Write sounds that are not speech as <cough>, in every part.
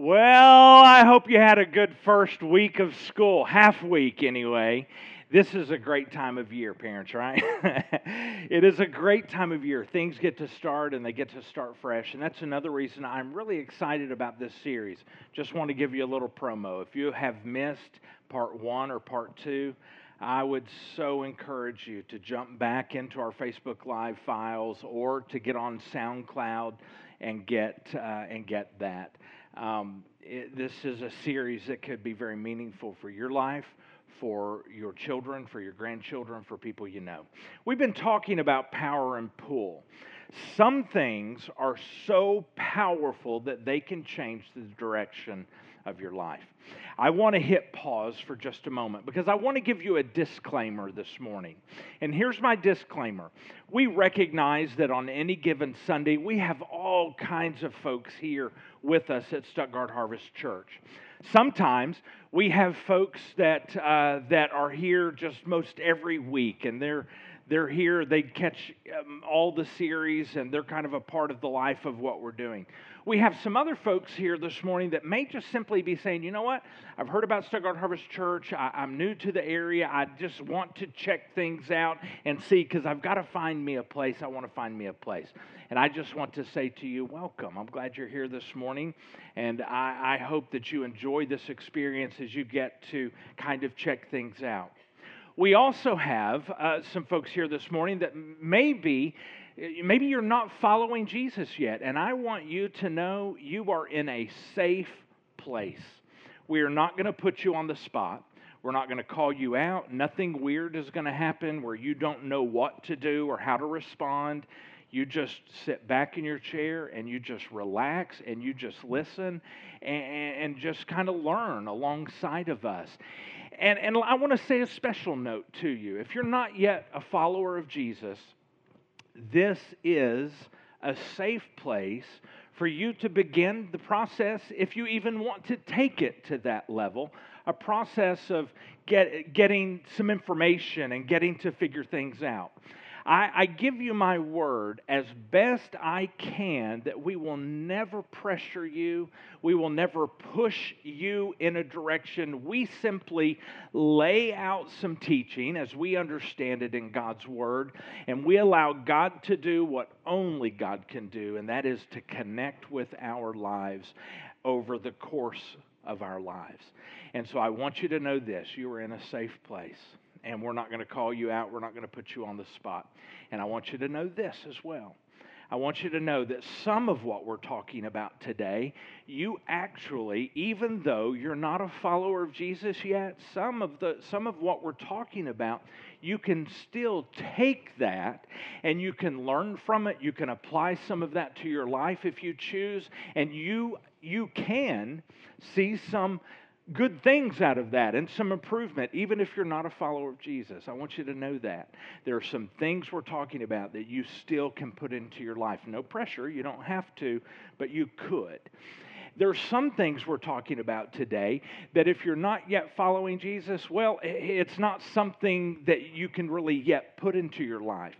Well, I hope you had a good first week of school, half week anyway. This is a great time of year, parents, right? <laughs> it is a great time of year. Things get to start and they get to start fresh. And that's another reason I'm really excited about this series. Just want to give you a little promo. If you have missed part one or part two, I would so encourage you to jump back into our Facebook Live files or to get on SoundCloud and get uh, and get that. Um, it, this is a series that could be very meaningful for your life, for your children, for your grandchildren, for people you know. We've been talking about power and pull. Some things are so powerful that they can change the direction of your life. I want to hit pause for just a moment because I want to give you a disclaimer this morning. And here's my disclaimer we recognize that on any given Sunday, we have all kinds of folks here with us at Stuttgart Harvest Church. Sometimes we have folks that, uh, that are here just most every week, and they're they're here, they catch um, all the series, and they're kind of a part of the life of what we're doing. We have some other folks here this morning that may just simply be saying, you know what? I've heard about Stuttgart Harvest Church. I, am new to the area. I just want to check things out and see because I've got to find me a place. I want to find me a place. And I just want to say to you, welcome. I'm glad you're here this morning. And I, I hope that you enjoy this experience as you get to kind of check things out. We also have uh, some folks here this morning that maybe maybe you're not following Jesus yet, and I want you to know you are in a safe place. We are not going to put you on the spot. We're not going to call you out. Nothing weird is going to happen where you don't know what to do or how to respond. You just sit back in your chair and you just relax and you just listen and, just kind of learn alongside of us. And, and I want to say a special note to you. If you're not yet a follower of Jesus, this is a safe place for you to begin the process, if you even want to take it to that level, a process of get, getting some information and getting to figure things out. I, I give you my word as best I can that we will never pressure you. We will never push you in a direction. We simply lay out some teaching as we understand it in God's word, and we allow God to do what only God can do, and that is to connect with our lives over the course of our lives. And so I want you to know this you are in a safe place and we're not going to call you out. We're not going to put you on the spot. And I want you to know this as well. I want you to know that some of what we're talking about today, you actually, even though you're not a follower of Jesus yet, some of the some of what we're talking about, you can still take that and you can learn from it. You can apply some of that to your life if you choose, and you you can see some good things out of that and some improvement, even if you're not a follower of Jesus. I want you to know that. There are some things we're talking about that you still can put into your life. No pressure, you don't have to, but you could. There are some things we're talking about today that if you're not yet following Jesus, well, it's not something that you can really yet put into your life.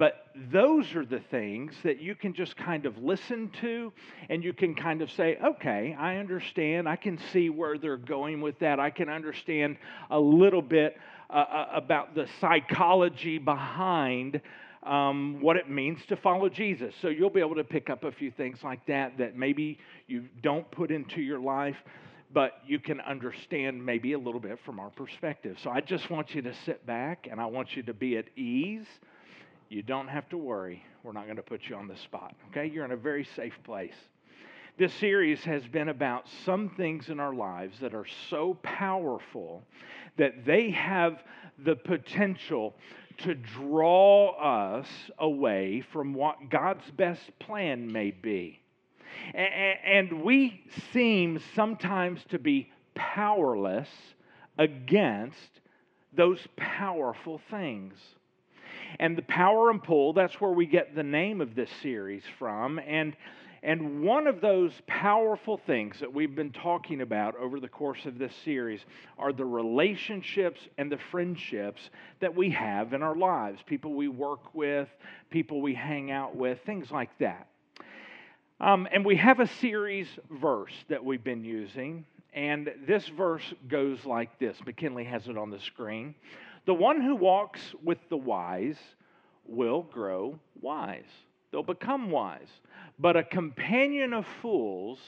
But those are the things that you can just kind of listen to and you can kind of say, okay, I understand. I can see where they're going with that. I can understand a little bit uh, uh about the psychology behind um, what it means to follow Jesus. So you'll be able to pick up a few things like that that maybe you don't put into your life but you can understand maybe a little bit from our perspective. So I just want you to sit back and I want you to be at ease you don't have to worry. We're not going to put you on the spot, okay? You're in a very safe place. This series has been about some things in our lives that are so powerful that they have the potential to draw us away from what God's best plan may be. And we seem sometimes to be powerless against those powerful things. And the power and pull, that's where we get the name of this series from. And, and one of those powerful things that we've been talking about over the course of this series are the relationships and the friendships that we have in our lives people we work with, people we hang out with, things like that. Um, and we have a series verse that we've been using, and this verse goes like this. McKinley has it on the screen. The one who walks with the wise will grow wise, they'll become wise. But a companion of fools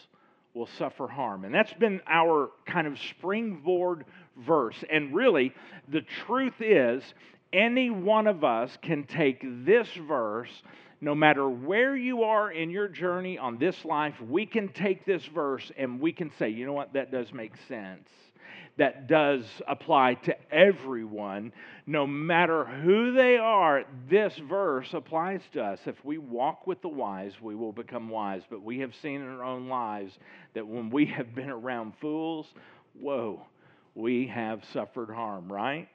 will suffer harm. And that's been our kind of springboard verse. And really, the truth is, any one of us can take this verse no matter where you are in your journey on this life, we can take this verse and we can say, you know what, that does make sense. That does apply to everyone, no matter who they are. This verse applies to us. If we walk with the wise, we will become wise. But we have seen in our own lives that when we have been around fools, whoa, we have suffered harm, right?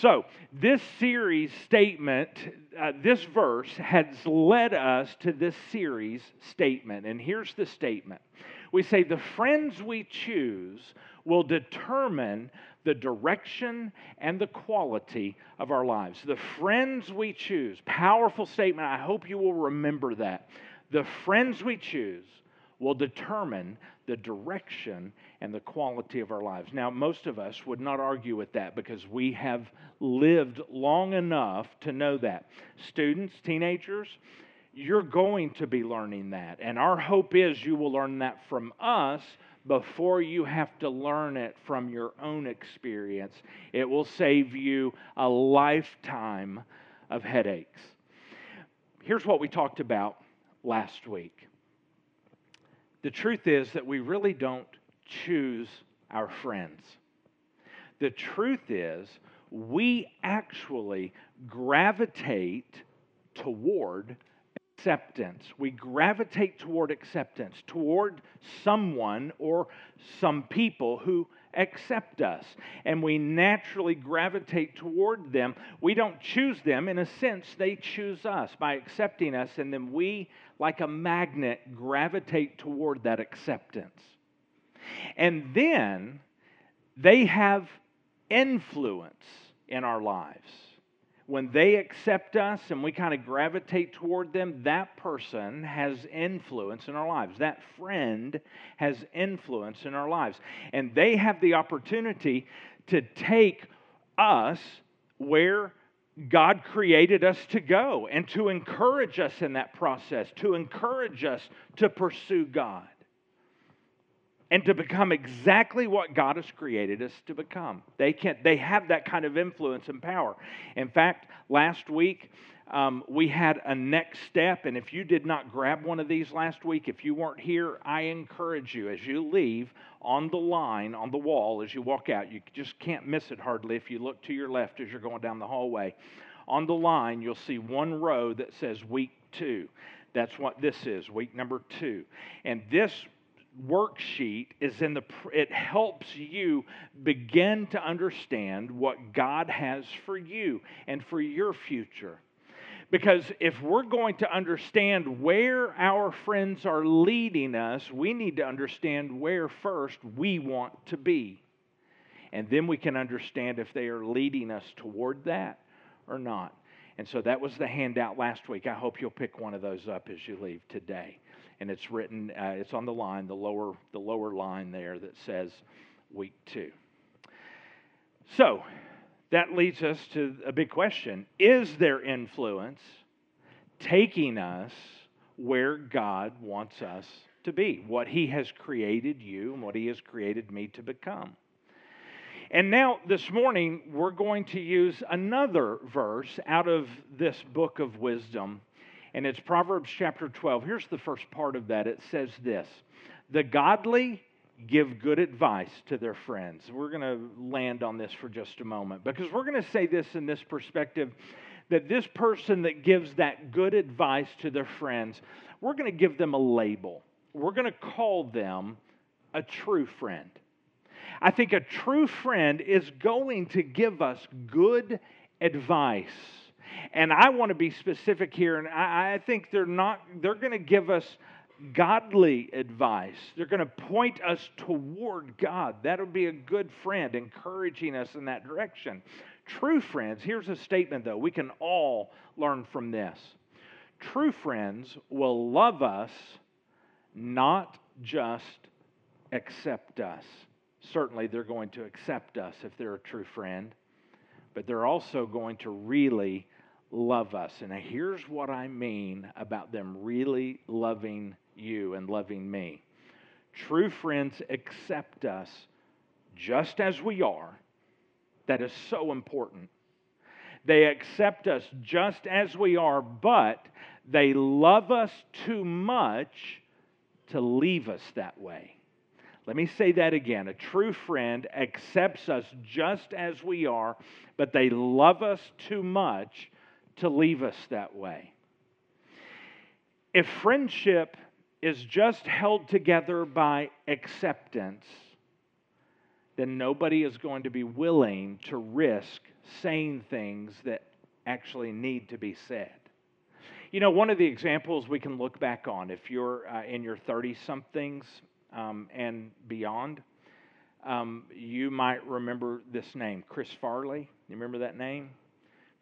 So, this series statement, uh, this verse has led us to this series statement. And here's the statement we say, The friends we choose will determine the direction and the quality of our lives. The friends we choose, powerful statement. I hope you will remember that. The friends we choose will determine the direction and the quality of our lives. Now, most of us would not argue with that because we have lived long enough to know that. Students, teenagers, you're going to be learning that. And our hope is you will learn that from us before you have to learn it from your own experience. It will save you a lifetime of headaches. Here's what we talked about last week the truth is that we really don't choose our friends. The truth is, we actually gravitate toward acceptance. We gravitate toward acceptance, toward someone or some people who accept us. And we naturally gravitate toward them. We don't choose them. In a sense, they choose us by accepting us, and then we, like a magnet, gravitate toward that acceptance. And then they have influence in our lives. When they accept us and we kind of gravitate toward them, that person has influence in our lives. That friend has influence in our lives. And they have the opportunity to take us where God created us to go and to encourage us in that process, to encourage us to pursue God and to become exactly what God has created us to become. They can they have that kind of influence and power. In fact, last week um, we had a next step, and if you did not grab one of these last week, if you weren't here, I encourage you as you leave on the line on the wall as you walk out. You just can't miss it hardly if you look to your left as you're going down the hallway. On the line, you'll see one row that says week two. That's what this is, week number two. And this worksheet is in the it helps you begin to understand what God has for you and for your future. Because if we're going to understand where our friends are leading us, we need to understand where first we want to be. And then we can understand if they are leading us toward that or not. And so that was the handout last week. I hope you'll pick one of those up as you leave today and it's written, uh, it's on the line, the lower, the lower line there that says week two. So that leads us to a big question Is there influence taking us where God wants us to be? What He has created you and what He has created me to become? And now, this morning, we're going to use another verse out of this book of wisdom and it's Proverbs chapter 12. Here's the first part of that it says this The godly give good advice to their friends. We're going to land on this for just a moment because we're going to say this in this perspective that this person that gives that good advice to their friends, we're going to give them a label. We're going to call them a true friend. I think a true friend is going to give us good advice and I want to be specific here, and I, I think they're not, they're going to give us godly advice. They're going to point us toward God. That'll be a good friend, encouraging us in that direction. True friends, here's a statement though, we can all learn from this. True friends will love us not just accept us. Certainly, they're going to accept us if they're a true friend, but they're also going to really love us. And here's what I mean about them really loving you and loving me. True friends accept us just as we are. That is so important. They accept us just as we are, but they love us too much to leave us that way. Let me say that again. A true friend accepts us just as we are, but they love us too much to leave us that way. If friendship is just held together by acceptance, then nobody is going to be willing to risk saying things that actually need to be said. You know, one of the examples we can look back on, if you're uh, in your 30 somethings um, and beyond, um, you might remember this name, Chris Farley. You remember that name?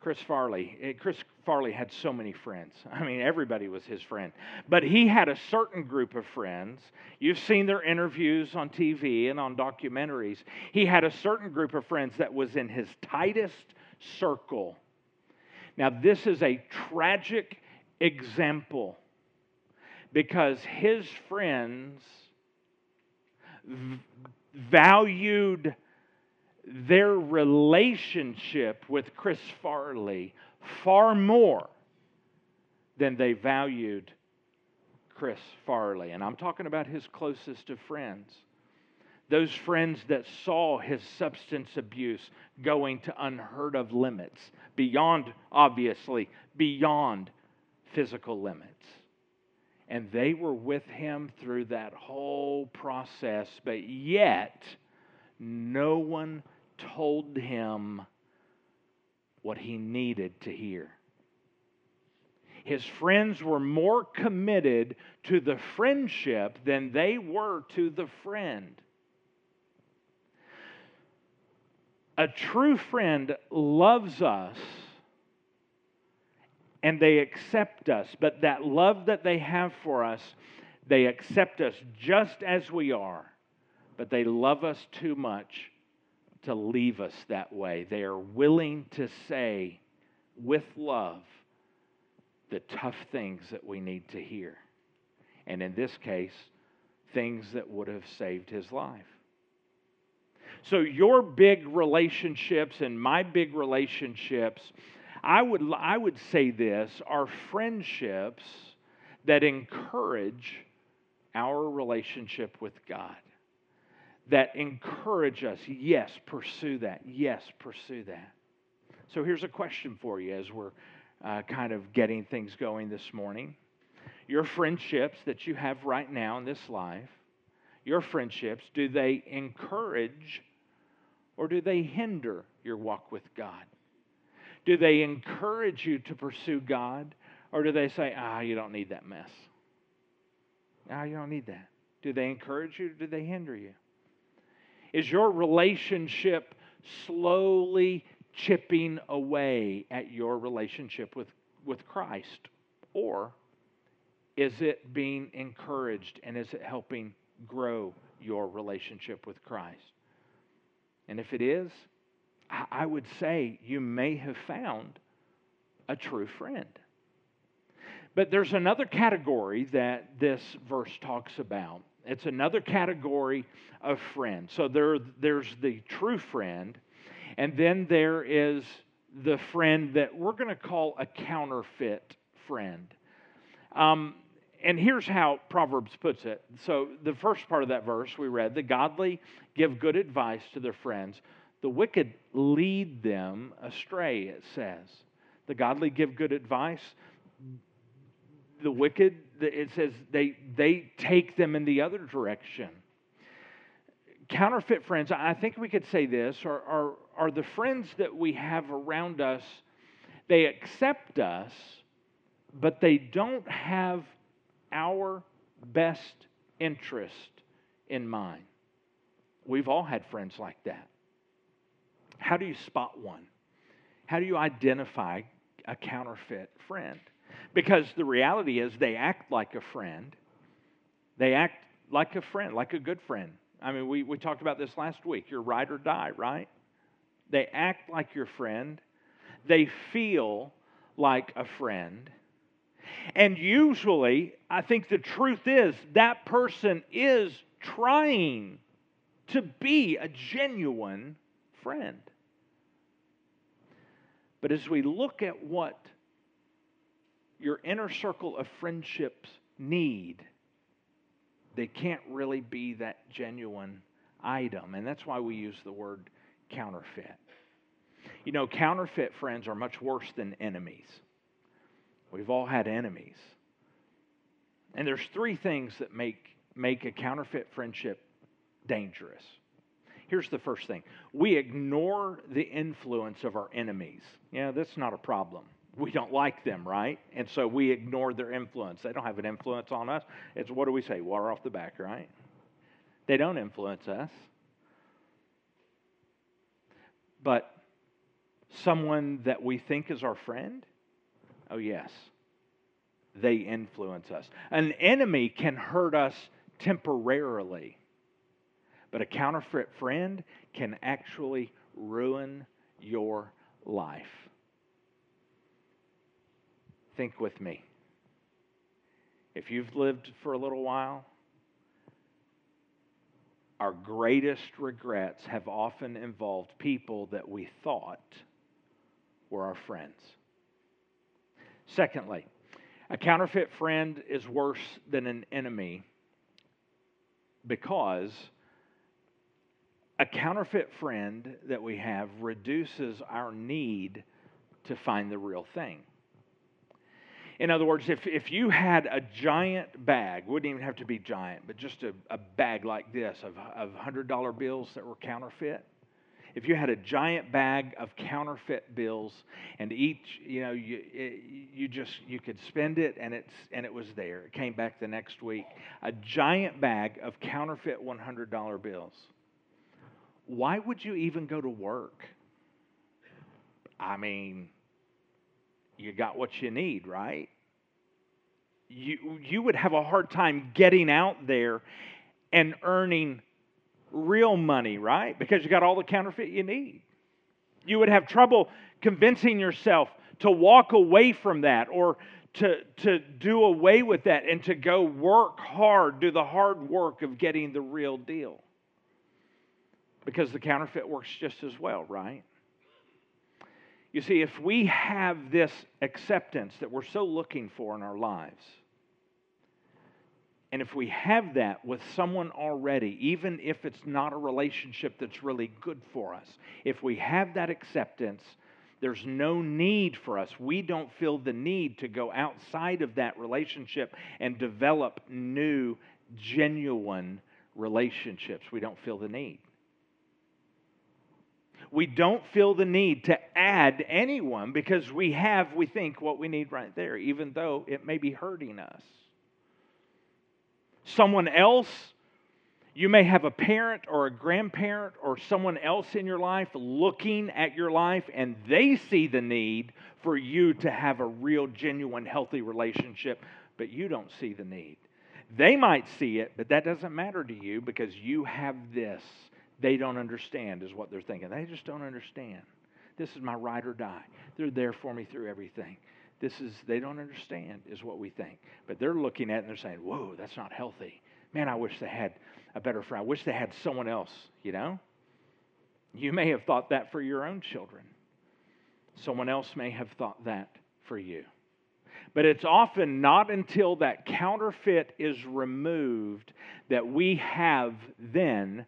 Chris Farley. Eh, Chris Farley had so many friends. <laughs> I mean, everybody was his friend. But he had a certain group of friends. You've seen their interviews on TV and on documentaries. He had a certain group of friends that was in his tightest circle. Now, this is a tragic example because his friends v- valued their relationship with Chris Farley far more than they valued Chris Farley. And I'm talking about his closest of friends. Those friends that saw his substance abuse going to unheard of limits, beyond, obviously, beyond physical limits. And they were with him through that whole process, but yet, no one told him what he needed to hear. His friends were more committed to the friendship than they were to the friend. A true friend loves us and they accept us, but that love that they have for us, they accept us just as we are but they love us too much to leave us that way. They are willing to say with love the tough things that we need to hear. And in this case, things that would have saved his life. So, your big relationships and my big relationships, I would, I would say this are friendships that encourage our relationship with God that encourage us. Yes, pursue that. Yes, pursue that. So here's a question for you as we're uh, kind of getting things going this morning. Your friendships that you have right now in this life, your friendships, do they encourage or do they hinder your walk with God? Do they encourage you to pursue God or do they say, ah, you don't need that mess? Ah, you don't need that. Do they encourage you or do they hinder you? Is your relationship slowly chipping away at your relationship with, with Christ? Or is it being encouraged and is it helping grow your relationship with Christ? And if it is, I would say you may have found a true friend. But there's another category that this verse talks about, it's another category of friend. So there, there's the true friend, and then there is the friend that we're going to call a counterfeit friend. Um, and here's how Proverbs puts it. So, the first part of that verse we read the godly give good advice to their friends, the wicked lead them astray, it says. The godly give good advice, the wicked, it says they, they take them in the other direction. Counterfeit friends, I think we could say this, are, are, are the friends that we have around us, they accept us, but they don't have our best interest in mind. We've all had friends like that. How do you spot one? How do you identify a counterfeit friend? Because the reality is, they act like a friend, They act like a friend, like a good friend. I mean, we, we talked about this last week. You're ride or die, right? They act like your friend. They feel like a friend. And usually, I think the truth is that person is trying to be a genuine friend. But as we look at what your inner circle of friendships need, they can't really be that genuine item. And that's why we use the word counterfeit. You know, counterfeit friends are much worse than enemies. We've all had enemies. And there's three things that make, make a counterfeit friendship dangerous. Here's the first thing we ignore the influence of our enemies. Yeah, that's not a problem. We don't like them, right? And so we ignore their influence. They don't have an influence on us. It's what do we say? Water off the back, right? They don't influence us. But someone that we think is our friend, oh, yes, they influence us. An enemy can hurt us temporarily, but a counterfeit friend can actually ruin your life. Think with me. If you've lived for a little while, our greatest regrets have often involved people that we thought were our friends. Secondly, a counterfeit friend is worse than an enemy because a counterfeit friend that we have reduces our need to find the real thing. In other words, if, if you had a giant bag, wouldn't even have to be giant, but just a, a bag like this of, of $100 bills that were counterfeit, if you had a giant bag of counterfeit bills and each you know you you just you could spend it and it's and it was there. It came back the next week. A giant bag of counterfeit $100 bills. Why would you even go to work? I mean you got what you need, right? You, you would have a hard time getting out there and earning real money, right? Because you got all the counterfeit you need. You would have trouble convincing yourself to walk away from that or to, to do away with that and to go work hard, do the hard work of getting the real deal. Because the counterfeit works just as well, right? You see, if we have this acceptance that we're so looking for in our lives, and if we have that with someone already, even if it's not a relationship that's really good for us, if we have that acceptance, there's no need for us. We don't feel the need to go outside of that relationship and develop new, genuine relationships. We don't feel the need we don't feel the need to add anyone because we have, we think, what we need right there, even though it may be hurting us. Someone else, you may have a parent or a grandparent or someone else in your life looking at your life and they see the need for you to have a real, genuine, healthy relationship, but you don't see the need. They might see it, but that doesn't matter to you because you have this they don't understand, is what they're thinking. They just don't understand. This is my ride or die. They're there for me through everything. This is, they don't understand, is what we think. But they're looking at it and they're saying, whoa, that's not healthy. Man, I wish they had a better friend. I wish they had someone else, you know? You may have thought that for your own children. Someone else may have thought that for you. But it's often not until that counterfeit is removed that we have then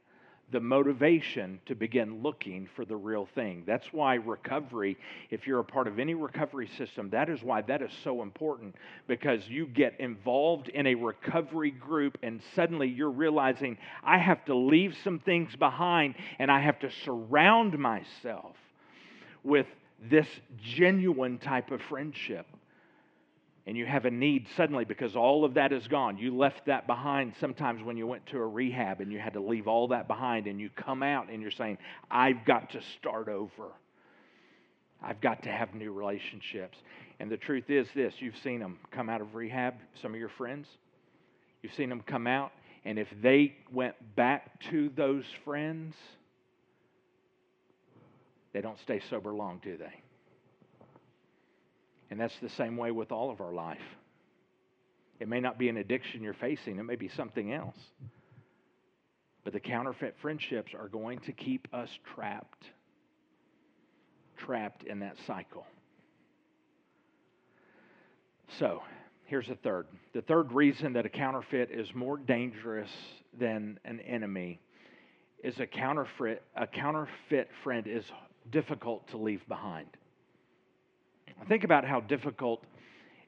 the motivation to begin looking for the real thing. That's why recovery, if you're a part of any recovery system, that is why that is so important because you get involved in a recovery group and suddenly you're realizing I have to leave some things behind and I have to surround myself with this genuine type of friendship and you have a need suddenly because all of that is gone. You left that behind sometimes when you went to a rehab and you had to leave all that behind, and you come out and you're saying, I've got to start over. I've got to have new relationships. And the truth is this you've seen them come out of rehab, some of your friends. You've seen them come out, and if they went back to those friends, they don't stay sober long, do they? And that's the same way with all of our life. It may not be an addiction you're facing, it may be something else. But the counterfeit friendships are going to keep us trapped, trapped in that cycle. So, here's the third. The third reason that a counterfeit is more dangerous than an enemy is a counterfeit a counterfeit friend is difficult to leave behind. Think about how difficult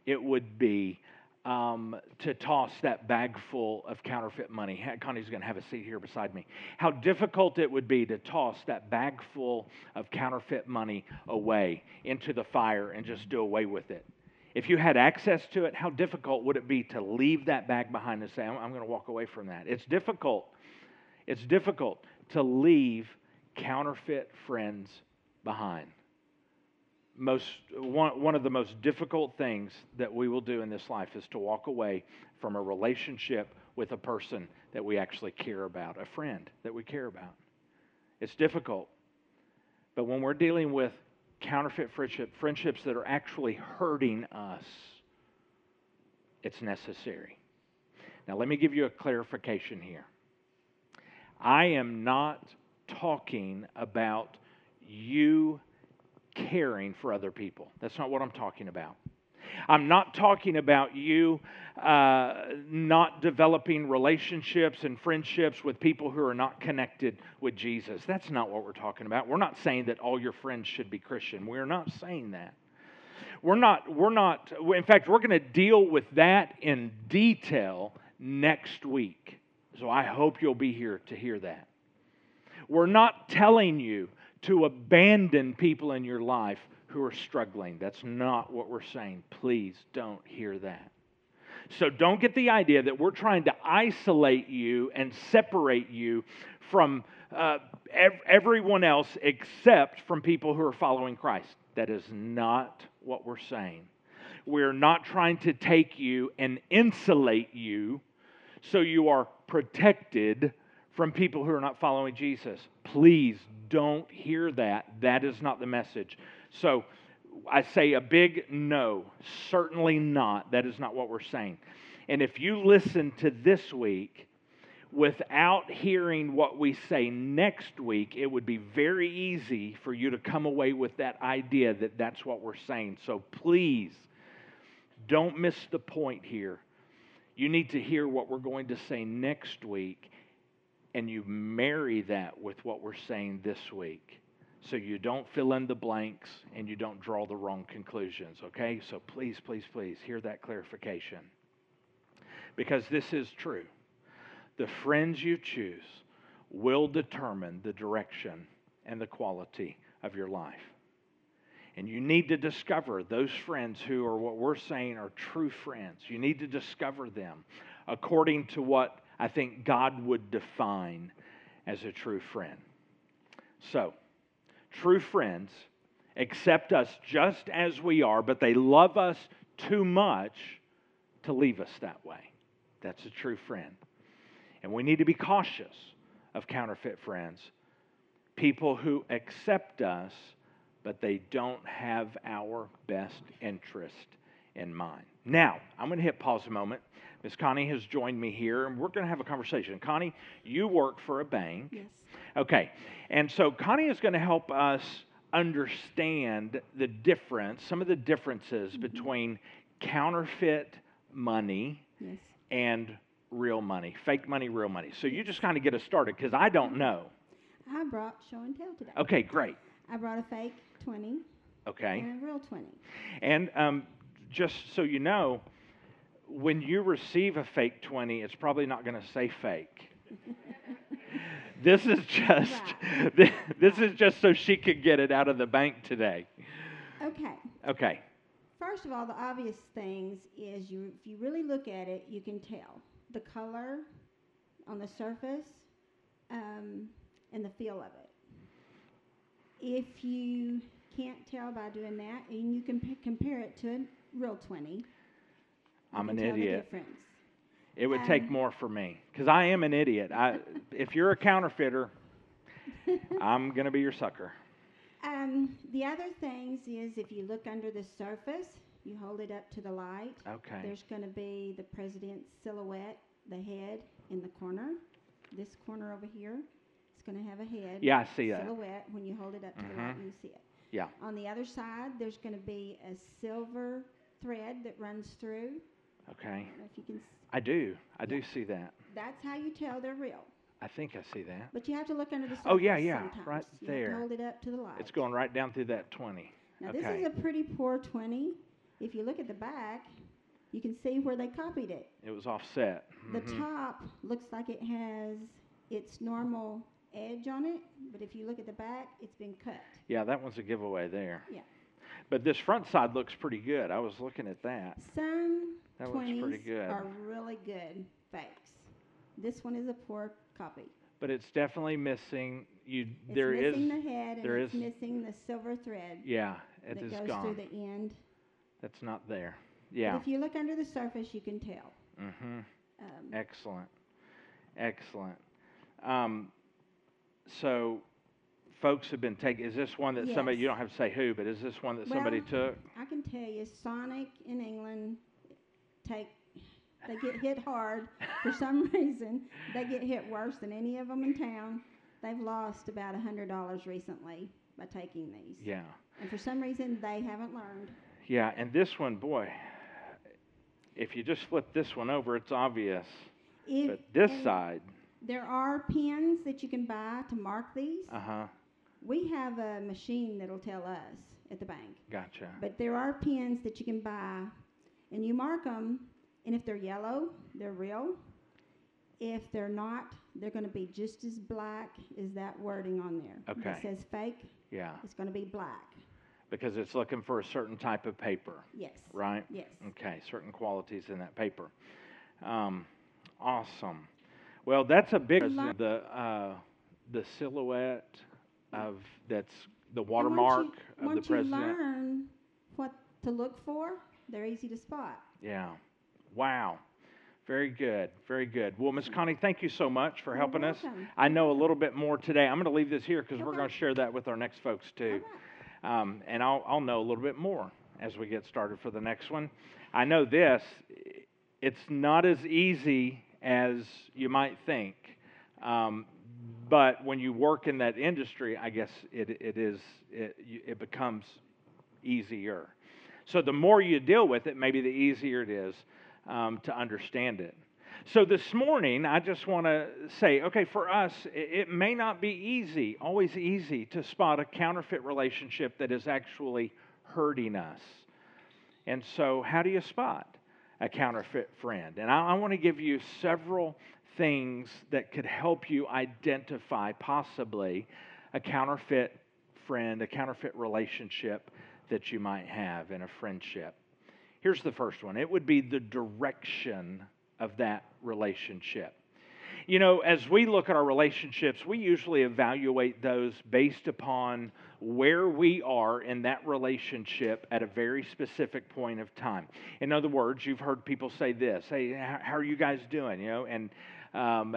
it would be um, to toss that bag full of counterfeit money. Connie's going to have a seat here beside me. How difficult it would be to toss that bag full of counterfeit money away into the fire and just do away with it. If you had access to it, how difficult would it be to leave that bag behind and say, I'm, I'm going to walk away from that? It's difficult. It's difficult to leave counterfeit friends behind most one, one of the most difficult things that we will do in this life is to walk away from a relationship with a person that we actually care about, a friend that we care about. It's difficult. But when we're dealing with counterfeit friendship, friendships that are actually hurting us, it's necessary. Now, let me give you a clarification here. I am not talking about you caring for other people. That's not what I'm talking about. I'm not talking about you uh, not developing relationships and friendships with people who are not connected with Jesus. That's not what we're talking about. We're not saying that all your friends should be Christian. We're not saying that. We're not, we're not, in fact, we're going to deal with that in detail next week. So I hope you'll be here to hear that. We're not telling you to abandon people in your life who are struggling. That's not what we're saying. Please don't hear that. So don't get the idea that we're trying to isolate you and separate you from uh, ev- everyone else except from people who are following Christ. That is not what we're saying. We're not trying to take you and insulate you so you are protected from people who are not following Jesus. Please don't hear that. That is not the message. So I say a big no. Certainly not. That is not what we're saying. And if you listen to this week without hearing what we say next week, it would be very easy for you to come away with that idea that that's what we're saying. So please don't miss the point here. You need to hear what we're going to say next week and you marry that with what we're saying this week so you don't fill in the blanks and you don't draw the wrong conclusions, okay? So please, please, please hear that clarification. Because this is true. The friends you choose will determine the direction and the quality of your life. And you need to discover those friends who are what we're saying are true friends. You need to discover them according to what I think God would define as a true friend. So, true friends accept us just as we are, but they love us too much to leave us that way. That's a true friend. And we need to be cautious of counterfeit friends, people who accept us, but they don't have our best interest in mind. Now, I'm going to hit pause a moment Miss Connie has joined me here, and we're going to have a conversation. Connie, you work for a bank. Yes. Okay. And so Connie is going to help us understand the difference, some of the differences mm-hmm. between counterfeit money yes. and real money, fake money, real money. So you just kind of get us started because I don't know. I brought show and tell today. Okay, great. I brought a fake 20. Okay. And a real 20. And um, just so you know, when you receive a fake 20, it's probably not going to say fake. <laughs> this is just right. this is just so she could get it out of the bank today. Okay. Okay. First of all, the obvious things is you if you really look at it, you can tell the color on the surface um, and the feel of it. If you can't tell by doing that, and you can p- compare it to real 20, I'm an idiot. It would take Um, more for me because I am an idiot. I, <laughs> if you're a counterfeiter, I'm going to be your sucker. Um, the other things is if you look under the surface, you hold it up to the light. Okay. There's going to be the president's silhouette, the head in the corner. This corner over here, it's going to have a head. Yeah, I see that. Silhouette. When you hold it up to the light, Mhm. you see it. Yeah. On the other side, there's going to be a silver thread that runs through. Okay. I if you can. I do. I do see that. That's how you tell they're real. I think I see that. But you have to look under the surface. Oh, yeah, yeah, sometimes. right you there. Hold it up to the light. It's going right down through that 20. Now okay. this is a pretty poor 20. If you look at the back, you can see where they copied it. It was offset. The Mhm. top looks like it has its normal edge on it, but if you look at the back, it's been cut. Yeah, that one's a giveaway there. Yeah. But this front side looks pretty good. I was looking at that. Some That looks 20s pretty good. are really good fakes. This one is a poor copy. But it's definitely missing. You It's there is. missing the head and there it's is- missing the silver thread yeah, it that is goes gone. through the end. That's not there. But Yeah. if you look under the surface, you can tell. Mm-hmm. Um, Excellent. Excellent. Um, so, folks have been taking. Is this one that somebody? You don't have to say who, but is this one that somebody took? I can tell you, Sonic in England take they get hit hard for some <laughs> reason. They get hit worse than any of them in town. They've lost about a hundred dollars recently by taking these, Yeah. and for some reason they haven't learned. Yeah, and this one, boy. If you just flip this one over, it's obvious. If, But this side, there are pins that you can buy to mark these. uh huh. We have a machine that'll tell us at the bank. Gotcha. But there are pins that you can buy, and you mark them, and if they're yellow, they're real. If they're not, they're going to be just as black as that wording on there. Okay. it says fake, Yeah, it's going to be black. because it's looking for a certain type of paper, Yes. right? Yes. Okay, certain qualities in that paper. Um, awesome. Well, that's a big the uh, the silhouette of that's the watermark you- of the president. Once you learn what to look for, they're easy to spot. Yeah. Wow. Very good. Very good. Well, Miss Connie, thank you so much for You're helping us. I know a little bit more today. I'm going to leave this here because we're going to share that with our next folks too. Right. Um, and I'll, I'll know a little bit more as we get started for the next one. I know this, it's not as easy as you might think. Um, but when you work in that industry, I guess it, it is, it, it becomes easier. So the more you deal with it, maybe the easier it is um, to understand it. So this morning, I just want to say, okay, for us, i- it may not be easy, always easy, to spot a counterfeit relationship that is actually hurting us. And so, how do you spot a counterfeit friend? And I, I want to give you several things that could help you identify possibly a counterfeit friend, a counterfeit relationship that you might have in a friendship. Here's the first one it would be the direction of that relationship. You know, as we look at our relationships, we usually evaluate those based upon where we are in that relationship at a very specific point of time. In other words, you've heard people say this, "Hey, how are you guys doing?" You know, and um,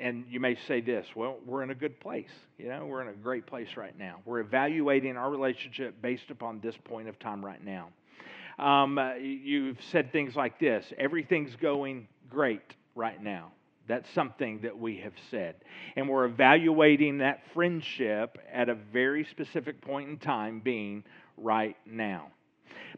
and you may say this, "Well, we're in a good place. You know, we're in a great place right now. We're evaluating our relationship based upon this point of time right now." Um, uh, you've said things like this everything's going great right now. That's something that we have said. And we're evaluating that friendship at a very specific point in time, being right now.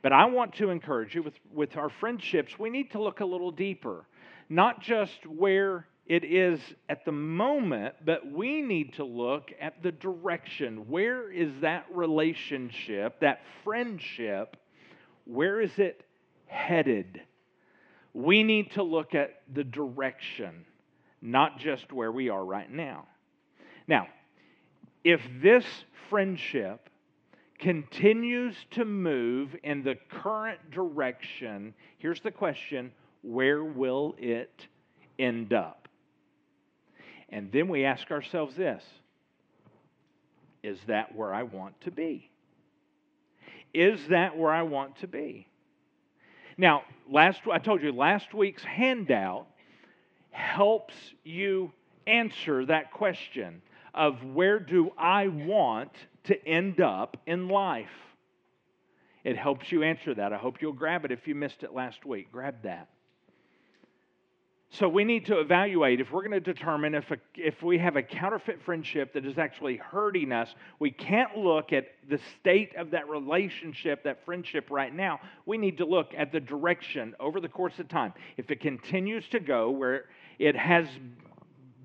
But I want to encourage you with, with our friendships, we need to look a little deeper. Not just where it is at the moment, but we need to look at the direction. Where is that relationship, that friendship, where is it headed? We need to look at the direction, not just where we are right now. Now, if this friendship continues to move in the current direction, here's the question where will it end up? And then we ask ourselves this Is that where I want to be? Is that where I want to be? Now, last I told you last week's handout helps you answer that question of where do I want to end up in life? It helps you answer that. I hope you'll grab it if you missed it last week. Grab that. So we need to evaluate if we're going to determine if, a, if we have a counterfeit friendship that is actually hurting us. We can't look at the state of that relationship, that friendship right now. We need to look at the direction over the course of time. If it continues to go where it has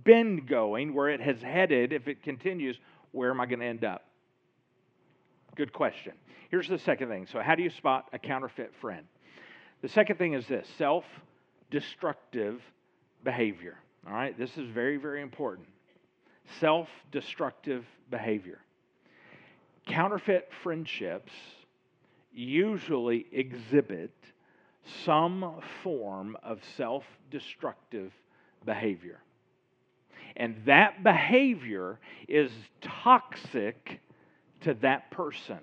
been going, where it has headed, if it continues, where am I going to end up? Good question. Here's the second thing. So, how do you spot a counterfeit friend? The second thing is this self destructive behavior. All right, this is very, very important. Self destructive behavior. Counterfeit friendships usually exhibit some form of self destructive behavior. And that behavior is toxic to that person,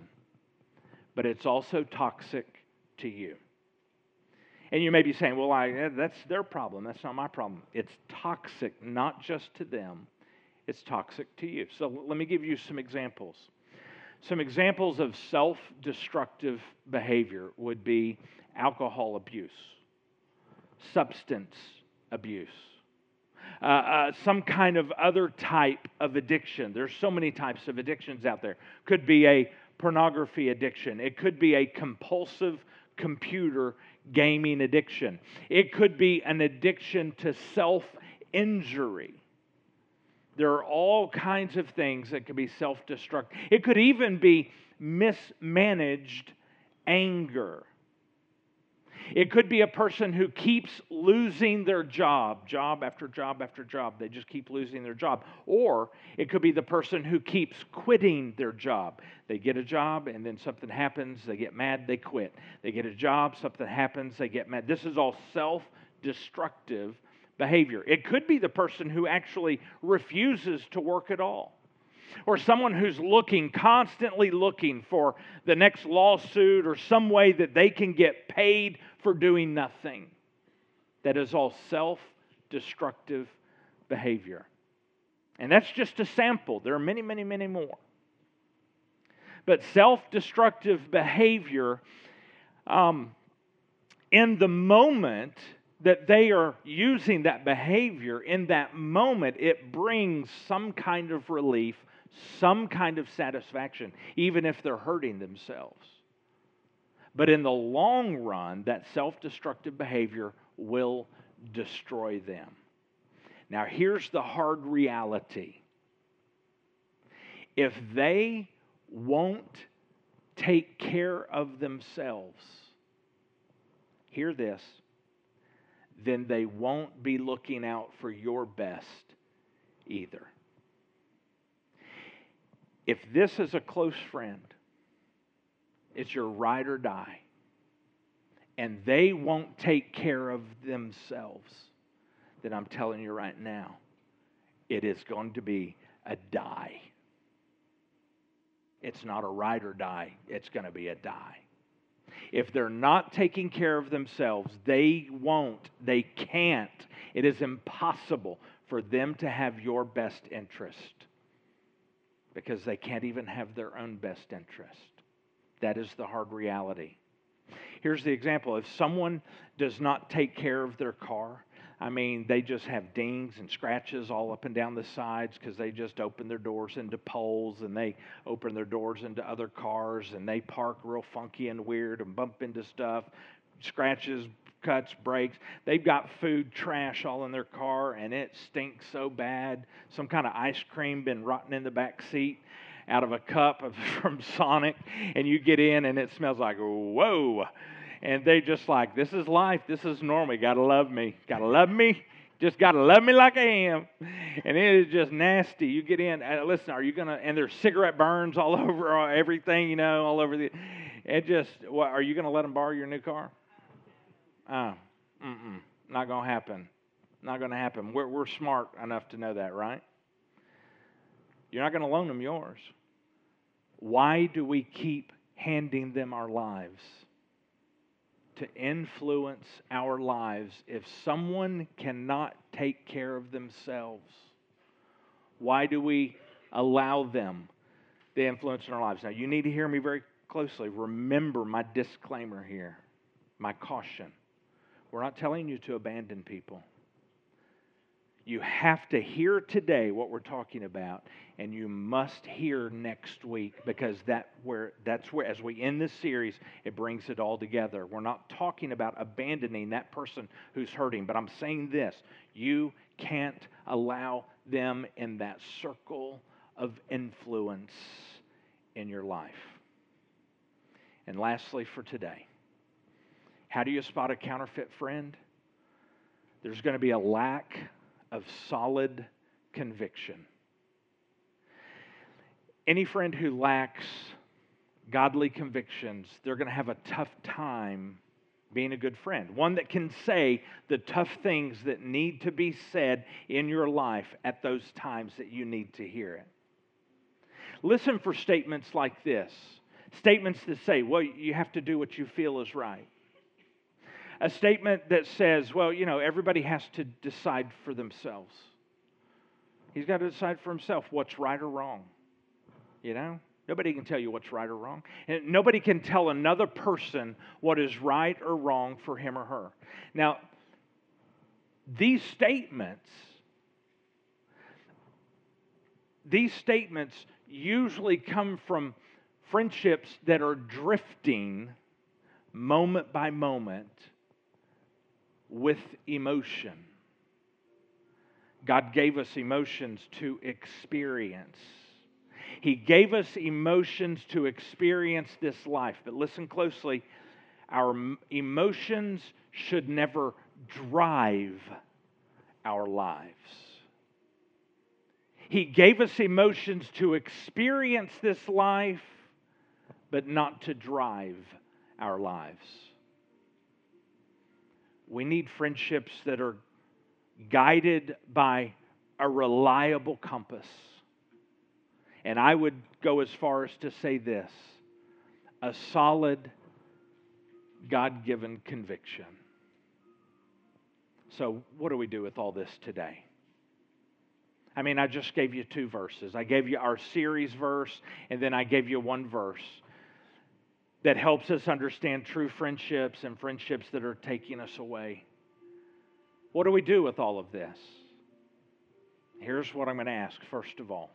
but it's also toxic to you. And you may be saying, well, I, that's their problem. That's not my problem. It's toxic, not just to them, it's toxic to you. So let me give you some examples. Some examples of self destructive behavior would be alcohol abuse, substance abuse, uh, uh, some kind of other type of addiction. There's so many types of addictions out there. Could be a pornography addiction, it could be a compulsive computer gaming addiction, it could be an addiction to self injury. There are all kinds of things that could be self destructive. It could even be mismanaged anger. It could be a person who keeps losing their job, job after job after job. They just keep losing their job. Or it could be the person who keeps quitting their job. They get a job and then something happens, they get mad, they quit. They get a job, something happens, they get mad. This is all self destructive behavior. It could be the person who actually refuses to work at all or someone who's looking, constantly looking for the next lawsuit or some way that they can get paid for doing nothing. That is all self destructive behavior. And that's just a sample. There are many, many, many more. But self destructive behavior, um, in the moment that they are using that behavior, in that moment, it brings some kind of relief some kind of satisfaction, even if they're hurting themselves. But in the long run, that self destructive behavior will destroy them. Now, here's the hard reality if they won't take care of themselves, hear this, then they won't be looking out for your best either if this is a close friend, it's your ride or die, and they won't take care of themselves, then I'm telling you right now, it is going to be a die. It's not a ride or die, it's going to be a die. If they're not taking care of themselves, they won't, they can't. It is impossible for them to have your best interest because they can't even have their own best interest. That is the hard reality. Here's the example if someone does not take care of their car, I mean, they just have dings and scratches all up and down the sides because they just open their doors into poles and they open their doors into other cars and they park real funky and weird and bump into stuff, scratches, cuts, breaks. They've got food trash all in their car and it stinks so bad. Some kind of ice cream been rotting in the back seat out of a cup <laughs> from Sonic, and you get in and it smells like, whoa. And they just like, this is life. This is normal. You gotta love me. Gotta love me. Just gotta love me like I am. And it is just nasty. You get in. Listen, are you gonna? And there's cigarette burns all <laughs> over everything. You know, all over the. It just. What, are you gonna let them borrow your new car? Oh, mm-mm, not to happen. Not to happen. We're, we're smart enough to know that, right? You're not going to loan them yours. Why do we keep handing them our lives? to influence our lives if someone cannot take care of themselves? Why do we allow them the influence in our lives? Now, you need to hear me very closely. Remember my disclaimer here, my caution. We're not telling you to abandon people. You have to hear today what we're talking about, and you must hear next week because that where that's where as we end this series, it brings it all together. We're not talking about abandoning that person who's hurting, but I'm saying this: you can't allow them in that circle of influence in your life. And lastly, for today, how do you spot a counterfeit friend? There's going to be a lack of solid conviction. Any friend who lacks godly convictions, they're going to have a tough time being a good friend. One that can say the tough things that need to be said in your life at those times that you need to hear it. Listen for statements like this statements that say, well, you have to do what you feel is right a statement that says, well, you know, everybody has to decide for themselves. He's got to decide for himself what's right or wrong. You know? Nobody can tell you what's right or wrong. And nobody can tell another person what is right or wrong for him or her. Now, these statements, these statements usually come from friendships that are drifting moment by moment with emotion. God gave us emotions to experience. He gave us emotions to experience this life. But listen closely our emotions should never drive our lives. He gave us emotions to experience this life, but not to drive our lives. We need friendships that are guided by a reliable compass. And I would go as far as to say this a solid, God given conviction. So, what do we do with all this today? I mean, I just gave you two verses. I gave you our series verse, and then I gave you one verse that helps us understand true friendships and friendships that are taking us away. What do we do with all of this? Here's what I'm going to ask first of all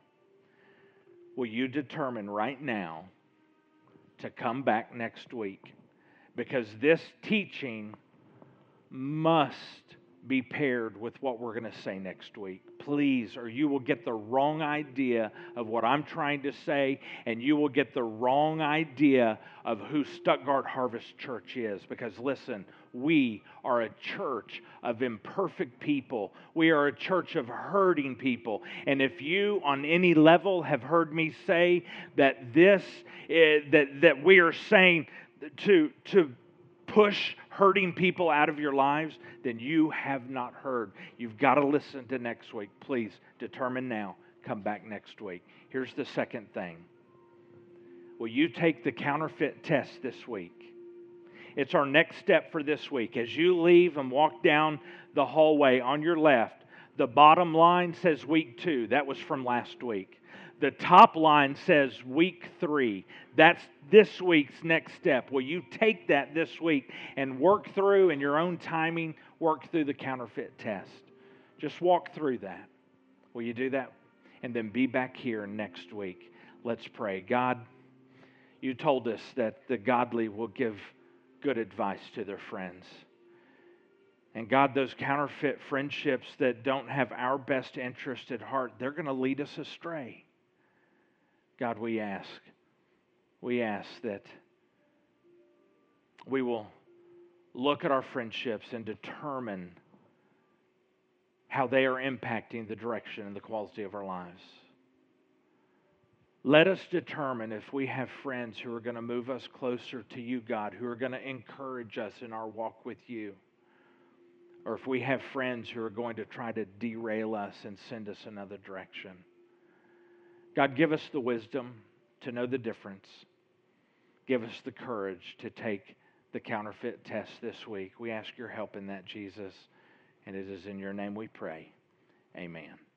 Will you determine right now to come back next week? Because this teaching must be paired with what we're going to say next week. Please, or you will get the wrong idea of what I'm trying to say, and you will get the wrong idea of who Stuttgart Harvest Church is. Because listen, we are a church of imperfect people. We are a church of hurting people. And if you, on any level, have heard me say that this, is, that, that we are saying to, to push hurting people out of your lives, then you have not heard. You've got to listen to next week. Please determine now. Come back next week. Here's the second thing Will you take the counterfeit test this week? It's our next step for this week. As you leave and walk down the hallway on your left, the bottom line says week two. That was from last week. The top line says week three. That's this week's next step. Will you take that this week and work through in your own timing, work through the counterfeit test? Just walk through that. Will you do that? And then be back here next week. Let's pray. God, you told us that the godly will give good advice to their friends. And God, those counterfeit friendships that don't have our best interest at heart, they're going to lead us astray. God, we ask, we ask that we will look at our friendships and determine how they are impacting the direction and the quality of our lives. Let us determine if we have friends who are going to move us closer to you, God, who are going to encourage us in our walk with you, or if we have friends who are going to try to derail us and send us another direction. God, give us the wisdom to know the difference. Give us the courage to take the counterfeit test this week. We ask your help in that, Jesus. And it is in your name we pray. Amen.